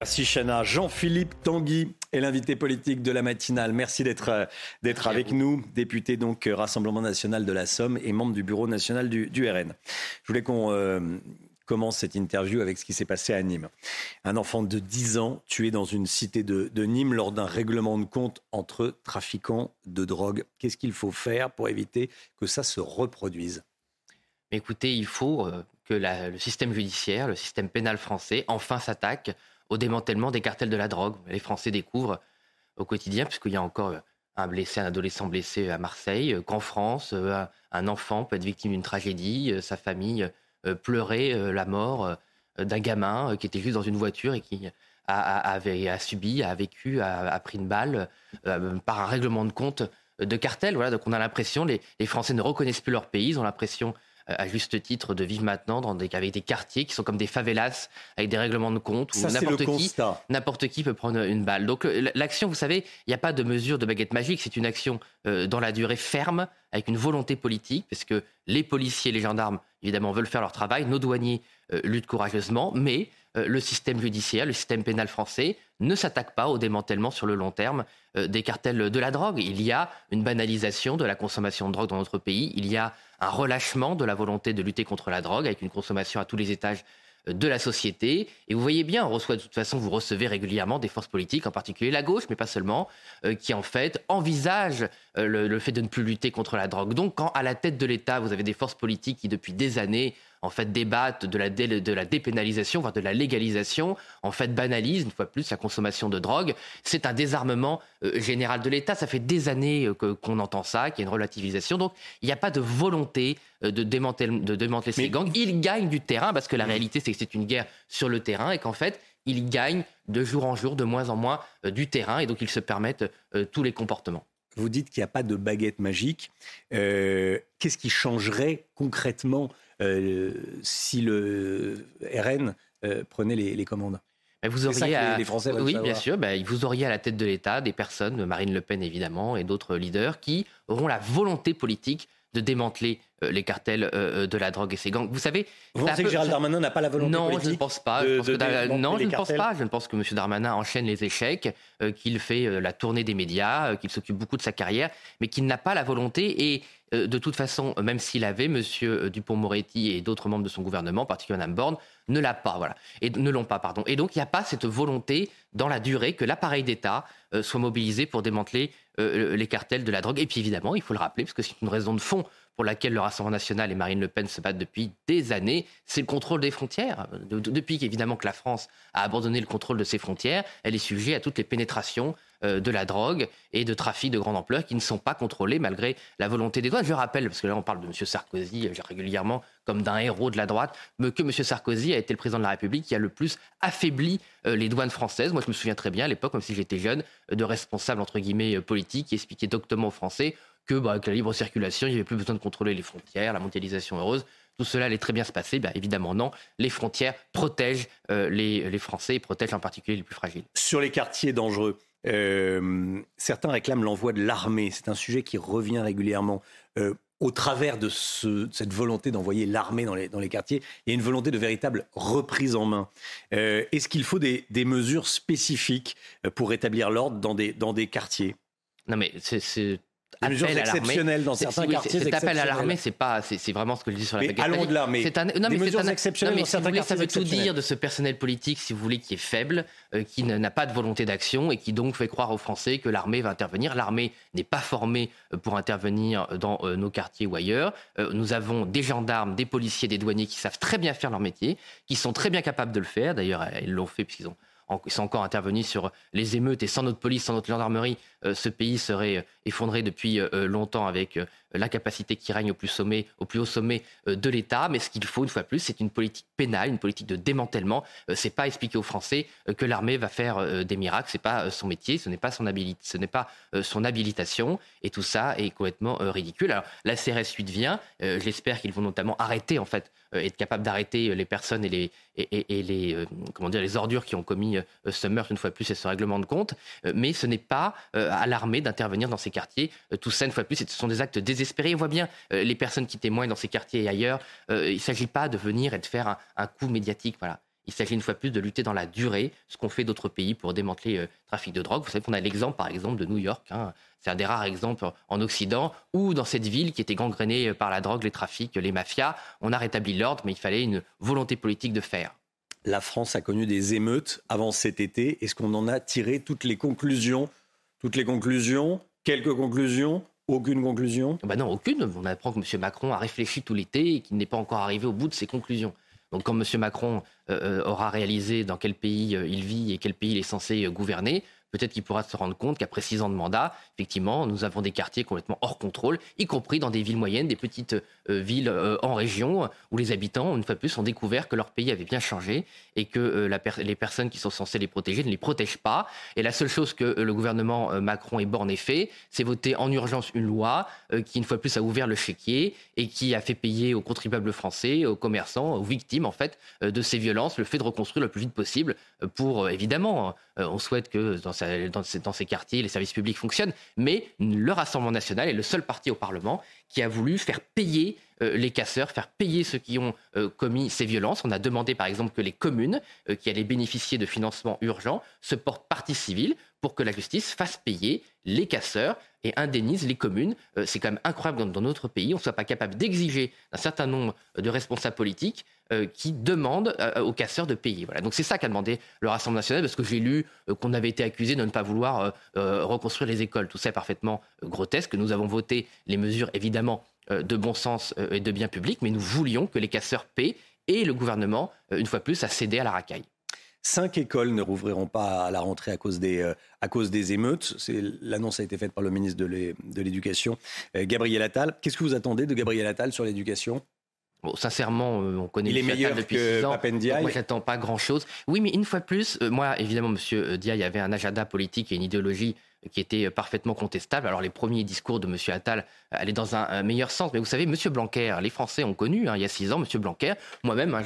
Merci Chana. Jean-Philippe Tanguy est l'invité politique de la matinale. Merci d'être euh, d'être avec nous, député donc euh, Rassemblement national de la Somme et membre du bureau national du, du RN. Je voulais qu'on euh, commence cette interview avec ce qui s'est passé à Nîmes. Un enfant de 10 ans tué dans une cité de, de Nîmes lors d'un règlement de compte entre trafiquants de drogue. Qu'est-ce qu'il faut faire pour éviter que ça se reproduise? Écoutez, il faut que la- le système judiciaire, le système pénal français, enfin s'attaque au démantèlement des cartels de la drogue. Les Français découvrent au quotidien, puisqu'il y a encore euh, un blessé, un adolescent blessé à Marseille, euh, qu'en France, euh, un- enfant peut être victime d'une tragédie, euh, sa famille euh, pleurait euh, la mort euh, d'un gamin euh, qui était juste dans une voiture et qui a, subi, a vécu, a, pris une balle euh, par un règlement de compte de cartel. Voilà, donc on a l'impression, les, les Français ne reconnaissent plus leur pays, ils ont l'impression euh, à juste titre de vivre maintenant dans des, avec des quartiers qui sont comme des favelas avec des règlements de compte où n'importe qui n'importe qui peut prendre une balle. Donc euh, l'action, vous savez, il n'y a pas de mesure de baguette magique, c'est une action euh, dans la durée ferme, avec une volonté politique, parce que les policiers, les gendarmes, évidemment, veulent faire leur travail, nos douaniers euh, luttent courageusement, mais euh, le système judiciaire, le système pénal français ne s'attaque pas au démantèlement sur le long terme euh, des cartels de la drogue. Il y a une banalisation de la consommation de drogue dans notre pays, il y a un relâchement de la volonté de lutter contre la drogue, avec une consommation à tous les étages de la société. Et vous voyez bien, on reçoit de toute façon, vous recevez régulièrement des forces politiques, en particulier la gauche, mais pas seulement, euh, qui en fait envisagent euh, le, le fait de ne plus lutter contre la drogue. Donc, quand à la tête de l'État, vous avez des forces politiques qui depuis des années en fait débattent de la, dé- de la dépénalisation, voire de la légalisation, en fait banalisent une fois de plus la consommation de drogue, c'est un désarmement euh, général de l'État. Ça fait des années euh, qu'on entend ça, qu'il y a une relativisation. Donc, il n'y a pas de volonté euh, de démanteler, de démanteler ces gangs. Ils gagnent du terrain parce que la réalité, c'est que c'est une guerre sur le terrain et qu'en fait, ils gagnent de jour en jour, de moins en moins euh, du terrain et donc ils se permettent euh, tous les comportements. Vous dites qu'il n'y a pas de baguette magique. Euh, Qu'est-ce qui changerait concrètement euh, si le RN euh, prenait les, les commandes Mais vous auriez à- les Français oui, bien sûr. ben, vous auriez à la tête de l'État des personnes, Marine Le Pen évidemment, et d'autres leaders, qui auront la volonté politique de démanteler euh, les cartels euh, de la drogue et ces gangs. Vous savez, Vous pensez peut- que Gérald Darmanin n'a pas la volonté non, politique je ne pense pas. de- Je pense de que non, je ne pense pas. Je ne pense que M. Darmanin enchaîne les échecs, euh, qu'il fait euh, la tournée des médias, euh, qu'il s'occupe beaucoup de sa carrière, mais qu'il n'a pas la volonté. Et euh, de toute façon, euh, même s'il avait, M. Dupont-Moretti et d'autres membres de son gouvernement, en particulier Mme Borne, ne l'a pas, voilà, et ne l'ont pas, pardon. Et donc il n'y a pas cette volonté dans la durée que l'appareil d'État euh, soit mobilisé pour démanteler euh, les cartels de la drogue. Et puis évidemment, il faut le rappeler, parce que c'est une raison de fond pour laquelle le Rassemblement national et Marine Le Pen se battent depuis des années, c'est le contrôle des frontières. De- de- depuis qu'évidemment que la France a abandonné le contrôle de ses frontières, elle est sujet à toutes les pénétrations de la drogue et de trafic de grande ampleur qui ne sont pas contrôlés malgré la volonté des douanes. Je rappelle, parce que là on parle de M. Sarkozy euh, régulièrement comme d'un héros de la droite, que M. Sarkozy a été le président de la République qui a le plus affaibli euh, les douanes françaises. Moi je me souviens très bien à l'époque, même si j'étais jeune, euh, de responsables entre guillemets euh, politiques qui expliquaient doctement aux Français que bah, avec la libre circulation, il n'y avait plus besoin de contrôler les frontières, la mondialisation heureuse. Tout cela allait très bien se passer. Bah, évidemment, non. Les frontières protègent euh, les, les Français et protègent en particulier les plus fragiles. Sur les quartiers dangereux, euh, certains réclament l'envoi de l'armée. C'est un sujet qui revient régulièrement. Euh, au travers de, ce- de cette volonté d'envoyer l'armée dans les, quartiers, il y a une volonté de véritable reprise en main. Euh, Est-ce qu'il faut des, mesures spécifiques pour rétablir l'ordre dans des, dans des quartiers? Non, mais c'est. Des mesures exceptionnelles dans certains oui, quartiers Cet appel à l'armée, c'est pas, c'est vraiment ce que je dis sur la Mais allons magique. au-delà, mais C'est un- non, des mais c'est mesures un- exceptionnelles non, mais dans si certains vous voulez, ça veut tout dire de ce personnel politique, si vous voulez, qui est faible, euh, qui n'a pas de volonté d'action et qui donc fait croire aux Français que l'armée va intervenir. L'armée n'est pas formée euh, pour intervenir dans euh, nos quartiers ou ailleurs. Euh, Nous avons des gendarmes, des policiers, des douaniers qui savent très bien faire leur métier, qui sont très bien capables de le faire. D'ailleurs, ils l'ont fait puisqu'ils ont ils sont encore intervenus sur les émeutes et sans notre police, sans notre gendarmerie, ce pays serait effondré depuis longtemps avec la capacité qui règne au plus, sommet, au plus haut sommet de l'État. Mais ce qu'il faut, une fois plus, c'est une politique pénale, une politique de démantèlement. c'est pas expliquer aux Français que l'armée va faire des miracles. C'est pas son métier, ce n'est pas son ce n'est pas son habilitation. Et tout ça est complètement ridicule. Alors la CRS 8 vient. J'espère qu'ils vont notamment arrêter en fait euh, être capable d'arrêter euh, les personnes et les, et, les, euh, comment dire, les ordures qui ont commis ce meurtre une fois plus et ce règlement de compte. mais ce n'est pas à l'armée d'intervenir dans ces quartiers. tout ça, une fois plus, ce sont des actes désespérés. On voit bien les personnes qui témoignent dans ces quartiers et ailleurs. il ne s'agit pas de venir et de faire un, coup médiatique. Voilà. Il s'agit une fois plus de lutter dans la durée, ce qu'ont fait d'autres pays pour démanteler le trafic de drogue. Vous savez qu'on a l'exemple, par exemple, de New York. Hein, c'est un des rares exemples en Occident où, dans cette ville qui était gangrénée par la drogue, les trafics, les mafias, on a rétabli l'ordre, mais il fallait une volonté politique de faire. La France a connu des émeutes avant cet été. Est-ce qu'on en a tiré toutes les conclusions? Toutes les conclusions? Quelques conclusions? Aucune conclusion? Bah Non, aucune. On apprend que M. Macron a réfléchi tout l'été et qu'il n'est pas encore arrivé au bout de ses conclusions. Donc quand M. Macron euh, euh, aura réalisé dans quel pays euh, il vit et quel pays il est censé gouverner, peut-être qu'il pourra se rendre compte qu'après six ans de mandat, effectivement, nous avons des quartiers complètement hors contrôle, y compris dans des villes moyennes, des petites euh, villes euh, en région, où les habitants, une fois de plus, ont découvert que leur pays avait bien changé et que euh, les personnes qui sont censées les protéger ne les protègent pas. Et la seule chose que le gouvernement Macron et Borne ait fait, c'est voter en urgence une loi qui, une fois de plus, a ouvert le chéquier et qui a fait payer aux contribuables français, aux commerçants, aux victimes, en fait, de ces violences, le fait de reconstruire le plus vite possible pour, évidemment, on souhaite que dans dans, ces quartiers, les services publics fonctionnent, mais le Rassemblement national est le seul parti au Parlement qui a voulu faire payer euh, les casseurs, faire payer ceux qui ont euh, commis ces violences. On a demandé par exemple que les communes euh, qui allaient bénéficier de financements urgents se portent partie civile pour que la justice fasse payer les casseurs et indemnise les communes. c'est quand même incroyable que dans notre pays, on ne soit pas capable d'exiger d'un certain nombre de responsables politiques qui demande euh, aux casseurs de payer. Voilà. Donc c'est ça qu'a demandé le Rassemblement national, parce que j'ai lu euh, qu'on avait été accusé de ne pas vouloir reconstruire les écoles. Tout ça est parfaitement grotesque. Nous avons voté les mesures, évidemment, de bon sens et de bien public, mais nous voulions que les casseurs paient et le gouvernement, une fois plus, a cédé à la racaille. Cinq écoles ne rouvriront pas à la rentrée à cause des, à cause des émeutes. L'annonce a été faite par le ministre de l'Éducation, Gabriel Attal. Qu'est-ce que vous attendez de Gabriel Attal sur l'éducation? Bon, sincèrement, euh, on connaît Il est meilleur depuis que ans. Moi, j'attends pas grand-chose. Oui, mais une fois de plus, euh, moi, évidemment, Monsieur euh, Diaye avait un agenda politique et une idéologie qui était parfaitement contestable. Alors les premiers discours de M. Attal allaient dans un, meilleur sens. Mais vous savez, M. Blanquer, les Français ont connu, hein, il y a six ans, M. Blanquer, moi-même, hein,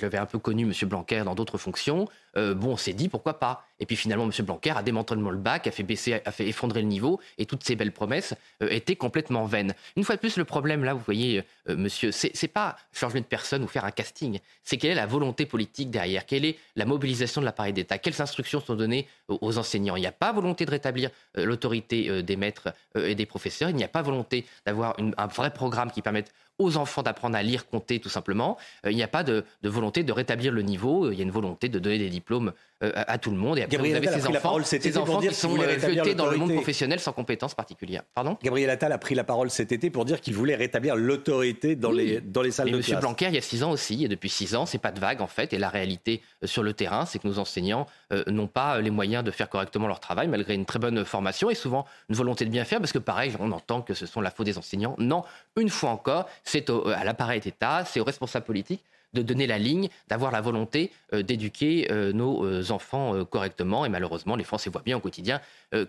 j'avais un peu connu M. Blanquer dans d'autres fonctions. bon, on s'est dit pourquoi pas. Et puis finalement, M. Blanquer a démantelé le bac, a fait baisser, a fait effondrer le niveau, et toutes ces belles promesses euh, étaient complètement vaines. Une fois de plus, le problème là, vous voyez, euh, monsieur, c'est pas changer de personne ou faire un casting, c'est quelle est la volonté politique derrière, quelle est la mobilisation de l'appareil d'État, quelles instructions sont données aux enseignants? Il n'y a pas volonté de rétablir euh, l'autorité des maîtres et des professeurs, il n'y a pas volonté d'avoir un vrai programme qui permette aux enfants d'apprendre à lire, compter, tout simplement. il n'y a pas de, de, volonté de rétablir le niveau. Il y a une volonté de donner des diplômes à, tout le monde. Et Gabriel vous avez ces enfants, ces enfants qui sont euh, jetés dans le monde professionnel sans compétences particulières. Pardon Gabriel Attal a pris la parole cet été pour dire qu'il voulait rétablir l'autorité dans, les, dans les salles de Monsieur Blanquer, il y a six ans aussi, et depuis six ans, c'est pas de vague en fait. Et la réalité euh, sur le terrain, c'est que nos enseignants euh, n'ont pas les moyens de faire correctement leur travail, malgré une très bonne formation et souvent une volonté de bien faire, parce que pareil, on entend que ce sont la faute des enseignants. Non, une fois encore, c'est à l'appareil d'État, c'est aux responsables politiques de donner la ligne, d'avoir la volonté euh, d'éduquer euh, nos euh, enfants correctement. Et malheureusement, les Français voient bien au quotidien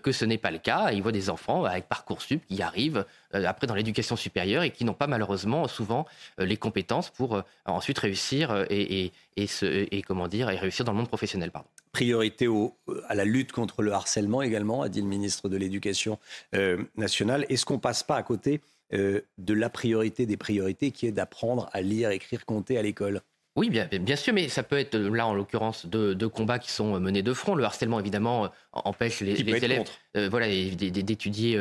que ce n'est pas le cas. Ils voient des enfants avec Parcoursup qui arrivent après dans l'éducation supérieure et qui n'ont pas malheureusement souvent les compétences pour ensuite réussir et, et, comment dire, et réussir dans le monde professionnel. Pardon. Priorité à la lutte contre le harcèlement également, a dit le ministre de l'Éducation nationale. Est-ce qu'on passe pas à côté euh, de la priorité des priorités qui est d'apprendre à lire, écrire, compter à l'école oui, bien, bien, sûr, mais ça peut être là, en l'occurrence, deux, combats qui sont menés de front. Le harcèlement, évidemment, euh, empêche les, élèves euh, voilà, d'étudier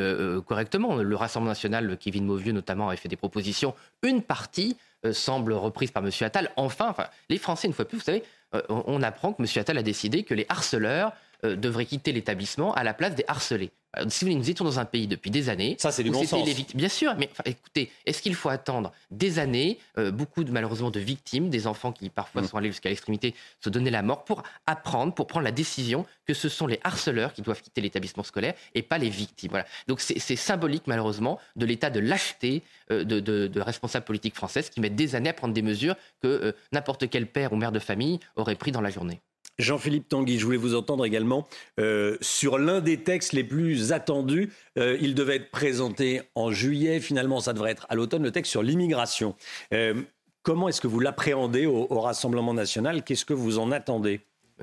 correctement. Le Rassemblement national, Kevin Mauvieux notamment, a fait des propositions. Une partie semble reprise par M. Attal. Enfin, enfin, les Français, une fois plus, vous savez, on apprend que M. Attal a décidé que les harceleurs devraient quitter l'établissement à la place des harcelés. Euh, si nous étions dans un pays depuis des années. Ça, c'est du bon sens. Bien sûr, mais écoutez, est-ce qu'il faut attendre des années, euh, beaucoup de, malheureusement de victimes, des enfants qui parfois mm. sont allés jusqu'à l'extrémité, se donner la mort, pour apprendre, pour prendre la décision que ce sont les harceleurs qui doivent quitter l'établissement scolaire et pas les victimes. Voilà. Donc c'est symbolique, malheureusement, de l'état de lâcheté euh, de, de, responsables politiques françaises qui mettent des années à prendre des mesures que n'importe quel père ou mère de famille aurait pris dans la journée. Jean-Philippe Tanguy, je voulais vous entendre également euh, sur l'un des textes les plus attendus. Euh, il devait être présenté en juillet, finalement ça devrait être à l'automne, le texte sur l'immigration. Euh, comment est-ce que vous l'appréhendez au, Rassemblement national? Qu'est-ce que vous en attendez?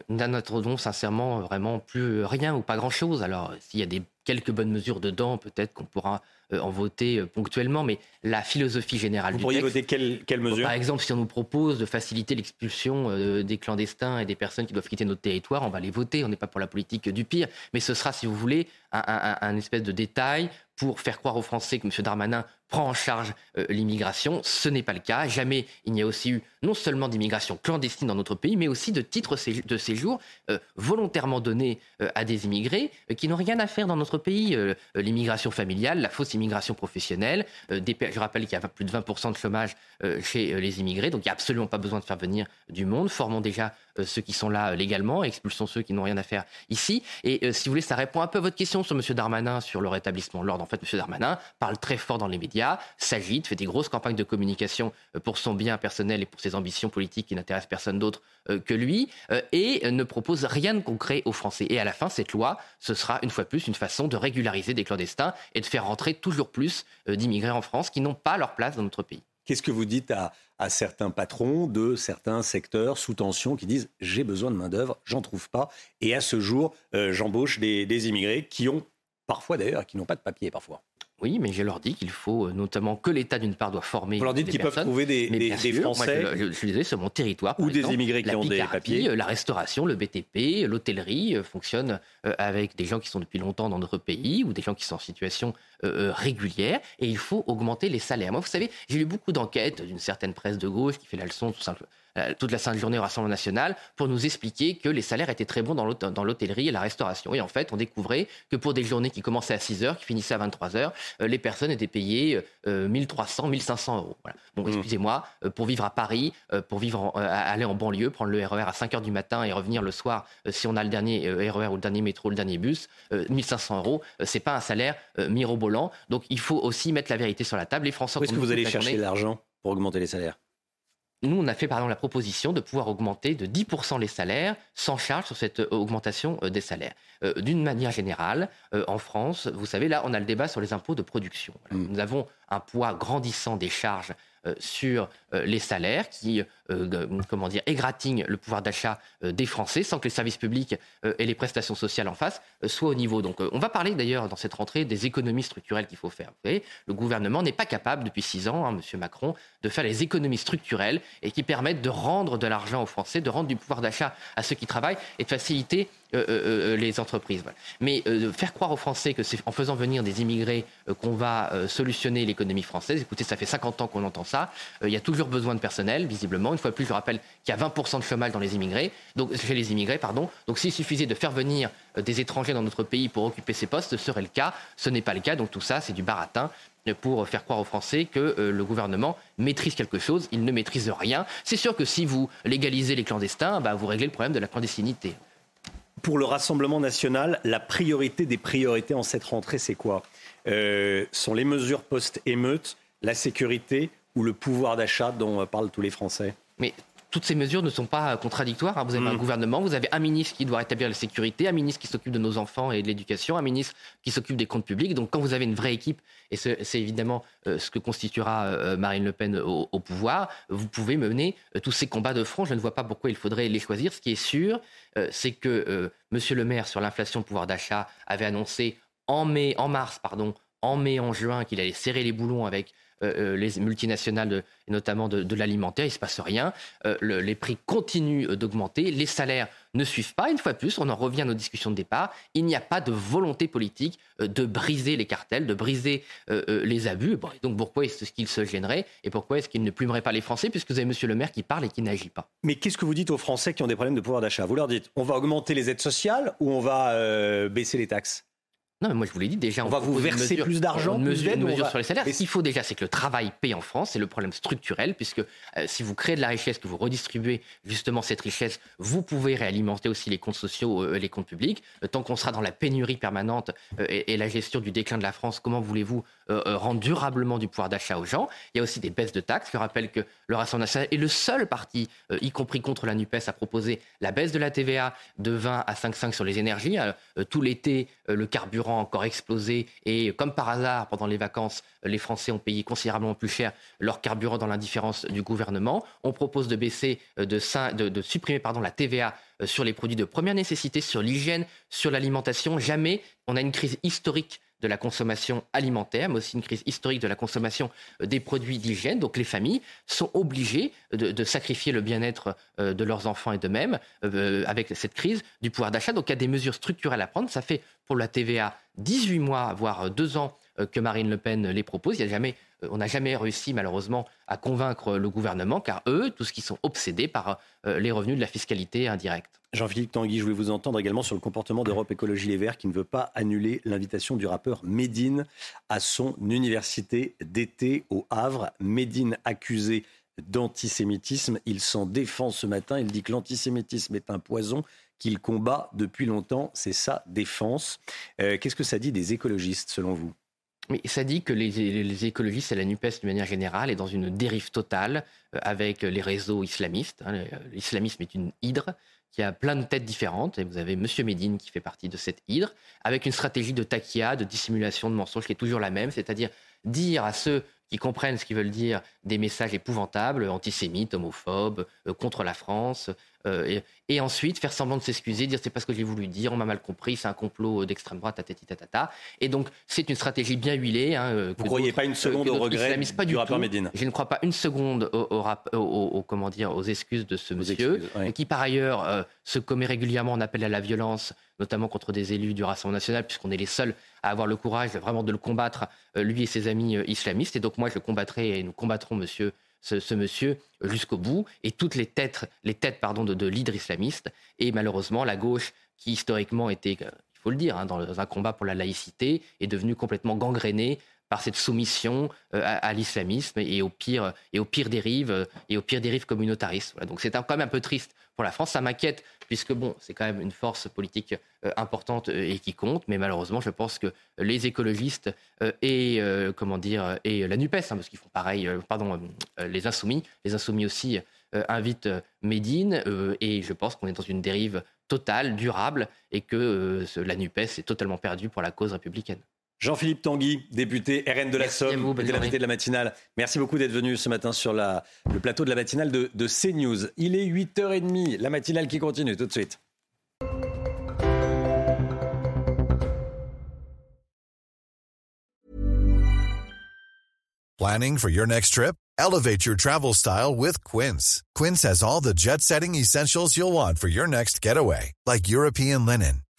Nous n'attendons sincèrement vraiment plus rien ou pas grand-chose. Alors s'il y a des quelques bonnes mesures dedans, peut-être qu'on pourra euh, en voter euh, ponctuellement, mais la philosophie générale Vous du pourriez voter quelle, quelle mesure? Par exemple, si on nous propose de faciliter l'expulsion euh, des clandestins et des personnes qui doivent quitter notre territoire, on va les voter. On n'est pas pour la politique du pire, mais ce sera, si vous voulez, un espèce de détail pour faire croire aux Français que M. Darmanin prend en charge euh, l'immigration. Ce n'est pas le cas. Jamais il n'y a aussi eu non seulement d'immigration clandestine dans notre pays, mais aussi de titres de séjour euh, volontairement donnés euh, à des immigrés qui n'ont rien à faire dans notre pays. l'immigration familiale, la fausse immigration professionnelle. je rappelle qu'il y a plus de 20% de chômage chez les immigrés, donc il n'y a absolument pas besoin de faire venir du monde. Formons déjà ceux qui sont là légalement, expulsons ceux qui n'ont rien à faire ici. Et si vous voulez, ça répond un peu à votre question sur M. Darmanin, sur le rétablissement de l'ordre. En fait, M. Darmanin parle très fort dans les médias s'agite, fait des grosses campagnes de communication euh, pour son bien personnel et pour ses ambitions politiques qui n'intéressent personne d'autre euh, que lui, euh, et ne propose rien de concret aux Français. Et à la fin, cette loi, ce sera une fois plus une façon de régulariser des clandestins et de faire rentrer toujours plus d'immigrés en France qui n'ont pas leur place dans notre pays. Qu'est-ce que vous dites à, certains patrons de certains secteurs sous tension qui disent j'ai besoin de main-d'œuvre, j'en trouve pas, et à ce jour, j'embauche des, des immigrés qui ont parfois d'ailleurs, qui n'ont pas de papier parfois. Oui, mais je leur dis qu'il faut euh, notamment que l'État, d'une part, doit former. Vous leur dites qu'ils peuvent trouver des, Français. je, je, sur mon territoire. Ou des immigrés qui ont des papiers. Euh, la restauration, le BTP, l'hôtellerie euh, fonctionnent avec des gens qui sont depuis longtemps dans notre pays ou des gens qui sont en situation régulière. Et il faut augmenter les salaires. Moi, vous savez, j'ai lu beaucoup d'enquêtes d'une certaine presse de gauche qui fait la leçon tout simplement toute la sainte journée au Rassemblement national pour nous expliquer que les salaires étaient très bons dans l'hôtellerie et la restauration. Et en fait, on découvrait que pour des journées qui commençaient à 6 heures, qui finissaient à 23 heures, euh, les personnes étaient payées 1300, euh, 1500 euros. Bon, mmh. excusez-moi, pour vivre à Paris, pour vivre aller en banlieue, prendre le RER e à 5 heures du matin et revenir le soir, si on a le dernier RER e ou le dernier métro, le dernier bus, 1500 euros, c'est pas un salaire mirobolant. Donc il faut aussi mettre la vérité sur la table. Les Français. Où est-ce que vous allez chercher l'argent pour augmenter les salaires? Nous, on a fait par exemple la proposition de pouvoir augmenter de 10% les salaires sans charge sur cette euh, augmentation euh, des salaires. Euh, d'une manière générale, en France, vous savez, là, on a le débat sur les impôts de production. Mm. Nous avons un poids grandissant des charges euh, sur les salaires qui, euh, comment dire, égratignent le pouvoir d'achat des Français sans que les services publics et les prestations sociales en face soient au niveau. Donc, on va parler d'ailleurs dans cette rentrée des économies structurelles qu'il faut faire. Vous voyez, le gouvernement n'est pas capable depuis six ans, hein, Monsieur Macron, de faire les économies structurelles et qui permettent de rendre de l'argent aux Français, de rendre du pouvoir d'achat à ceux qui travaillent et de faciliter euh, euh, euh, les entreprises. Mais faire croire aux Français que c'est en faisant venir des immigrés qu'on va solutionner l'économie française, écoutez, ça fait 50 ans qu'on entend ça, il y a toujours besoin de personnel, visiblement. Fois plus, je rappelle qu'il y a 20% de chômage dans les immigrés, donc, chez les immigrés. Pardon. Donc s'il suffisait de faire venir des étrangers dans notre pays pour occuper ces postes, ce serait le cas. Ce n'est pas le cas, donc tout ça, c'est du baratin pour faire croire aux Français que le gouvernement maîtrise quelque chose. Il ne maîtrise rien. C'est sûr que si vous légalisez les clandestins, bah, vous réglez le problème de la clandestinité pour le Rassemblement national, la priorité des priorités en cette rentrée, c'est quoi? Euh, Sont les mesures post-émeute, la sécurité ou le pouvoir d'achat dont parlent tous les Français? Mais toutes ces mesures ne sont pas contradictoires. Hein. Vous avez un mmh. gouvernement, vous avez un ministre qui doit rétablir la sécurité, un ministre qui s'occupe de nos enfants et de l'éducation, un ministre qui s'occupe des comptes publics. Donc quand vous avez une vraie équipe, et c'est évidemment euh, ce que constituera euh, Marine Le Pen au, pouvoir, vous pouvez mener euh, tous ces combats de front. Je ne vois pas pourquoi il faudrait les choisir. Ce qui est sûr, c'est que M. Le Maire, sur l'inflation, pouvoir d'achat, avait annoncé en mai, en mars, pardon, en mai, en juin, qu'il allait serrer les boulons avec euh, euh, les multinationales, notamment de, l'alimentaire, il ne se passe rien. Euh, les prix continuent d'augmenter, les salaires ne suivent pas. Une fois de plus, on en revient à nos discussions de départ. Il n'y a pas de volonté politique de briser les cartels, de briser les abus. Donc pourquoi est-ce qu'il se gênerait et pourquoi est-ce qu'il ne plumerait pas les Français puisque vous avez Monsieur le maire qui parle et qui n'agit pas? Mais qu'est-ce que vous dites aux Français qui ont des problèmes de pouvoir d'achat? Vous leur dites on va augmenter les aides sociales ou on va baisser les taxes? Non, mais moi je vous l'ai dit déjà. On, va vous verser plus d'argent, une mesure, une mesure sur les salaires. Ce qu'il faut déjà, c'est que le travail paye en France. C'est le problème structurel, puisque euh, si vous créez de la richesse, que vous redistribuez justement cette richesse, vous pouvez réalimenter aussi les comptes sociaux, euh, les comptes publics. Euh, tant qu'on sera dans la pénurie permanente et, la gestion du déclin de la France, comment voulez-vous rendre durablement du pouvoir d'achat aux gens? Il y a aussi des baisses de taxes. Je rappelle que le Rassemblement national est le seul parti, y compris contre la NUPES, à proposer la baisse de la TVA de 20 à 5,5 sur les énergies. tout l'été, le carburant encore explosé et comme par hasard, pendant les vacances, les Français ont payé considérablement plus cher leur carburant dans l'indifférence du gouvernement. On propose de baisser, euh, de, supprimer la TVA euh, sur les produits de première nécessité, sur l'hygiène, sur l'alimentation. Jamais on a une crise historique de la consommation alimentaire, mais aussi une crise historique de la consommation euh, des produits d'hygiène. Donc les familles sont obligées de, sacrifier le bien-être euh, de leurs enfants et d'eux-mêmes euh, avec cette crise du pouvoir d'achat. Donc il y a des mesures structurelles à prendre. Ça fait pour la TVA 18 mois, voire 2 ans que Marine Le Pen les propose. Il y a jamais on n'a jamais réussi malheureusement à convaincre le gouvernement, car eux, tous qui sont obsédés par les revenus de la fiscalité indirecte. Jean-Philippe Tanguy, je voulais vous entendre également sur le comportement d'Europe Écologie Les Verts qui ne veut pas annuler l'invitation du rappeur Médine à son université d'été au Havre. Médine accusé d'antisémitisme. Il s'en défend ce matin. Il dit que l'antisémitisme est un poison qu'il combat depuis longtemps. C'est sa défense. Euh, qu'est-ce que ça dit des écologistes selon vous? Mais ça dit que les, écologistes et la NUPES, de manière générale, est dans une dérive totale euh, avec les réseaux islamistes. Hein. L'islamisme est une hydre qui a plein de têtes différentes. Et vous avez Monsieur Médine qui fait partie de cette hydre, avec une stratégie de taquia, de dissimulation, de mensonge qui est toujours la même, c'est-à-dire dire à ceux qui comprennent ce qu'ils veulent dire des messages épouvantables, antisémites, homophobes, euh, contre la France, euh, et, ensuite faire semblant de s'excuser, dire c'est pas ce que j'ai voulu dire, on m'a mal compris, c'est un complot d'extrême droite, tatati tatata. Et donc c'est une stratégie bien huilée. Hein, euh, Vous ne croyez pas une seconde au regret pas du, rapport Médine Je ne crois pas une seconde au, comment dire, aux excuses de ce monsieur, qui par ailleurs se commet régulièrement en appel à la violence, notamment contre des élus du Rassemblement national, puisqu'on est les seuls à avoir le courage vraiment de le combattre, lui et ses amis islamistes. Et donc moi je combattrai et nous combattrons monsieur ce, monsieur jusqu'au bout et toutes les têtes, les têtes pardon, de, de l'hydre islamiste. Et malheureusement, la gauche, qui historiquement était, il faut le dire, hein, dans un combat pour la laïcité, est devenue complètement gangrénée par cette soumission euh, à, l'islamisme et au pire et dérives et aux pires dérives communautaristes. Donc c'est quand même un peu triste pour la France. Ça m'inquiète puisque bon, c'est quand même une force politique euh, importante euh, et qui compte. Mais malheureusement, je pense que les écologistes et comment dire et la Nupes, hein, parce qu'ils font pareil, pardon, les insoumis, les insoumis aussi invitent Médine et je pense qu'on est dans une dérive totale, durable, et que la Nupes est totalement perdue pour la cause républicaine. Jean-Philippe Tanguy, député RN de la Somme, de l'invité de la matinale. Merci beaucoup d'être venu ce matin sur la, le plateau de la matinale de, de CNews. Il est 8h30, la matinale qui continue tout de suite. Planning for your next trip? Elevate your travel style with Quince. Quince has all the jet-setting essentials you'll want for your next getaway, like European linen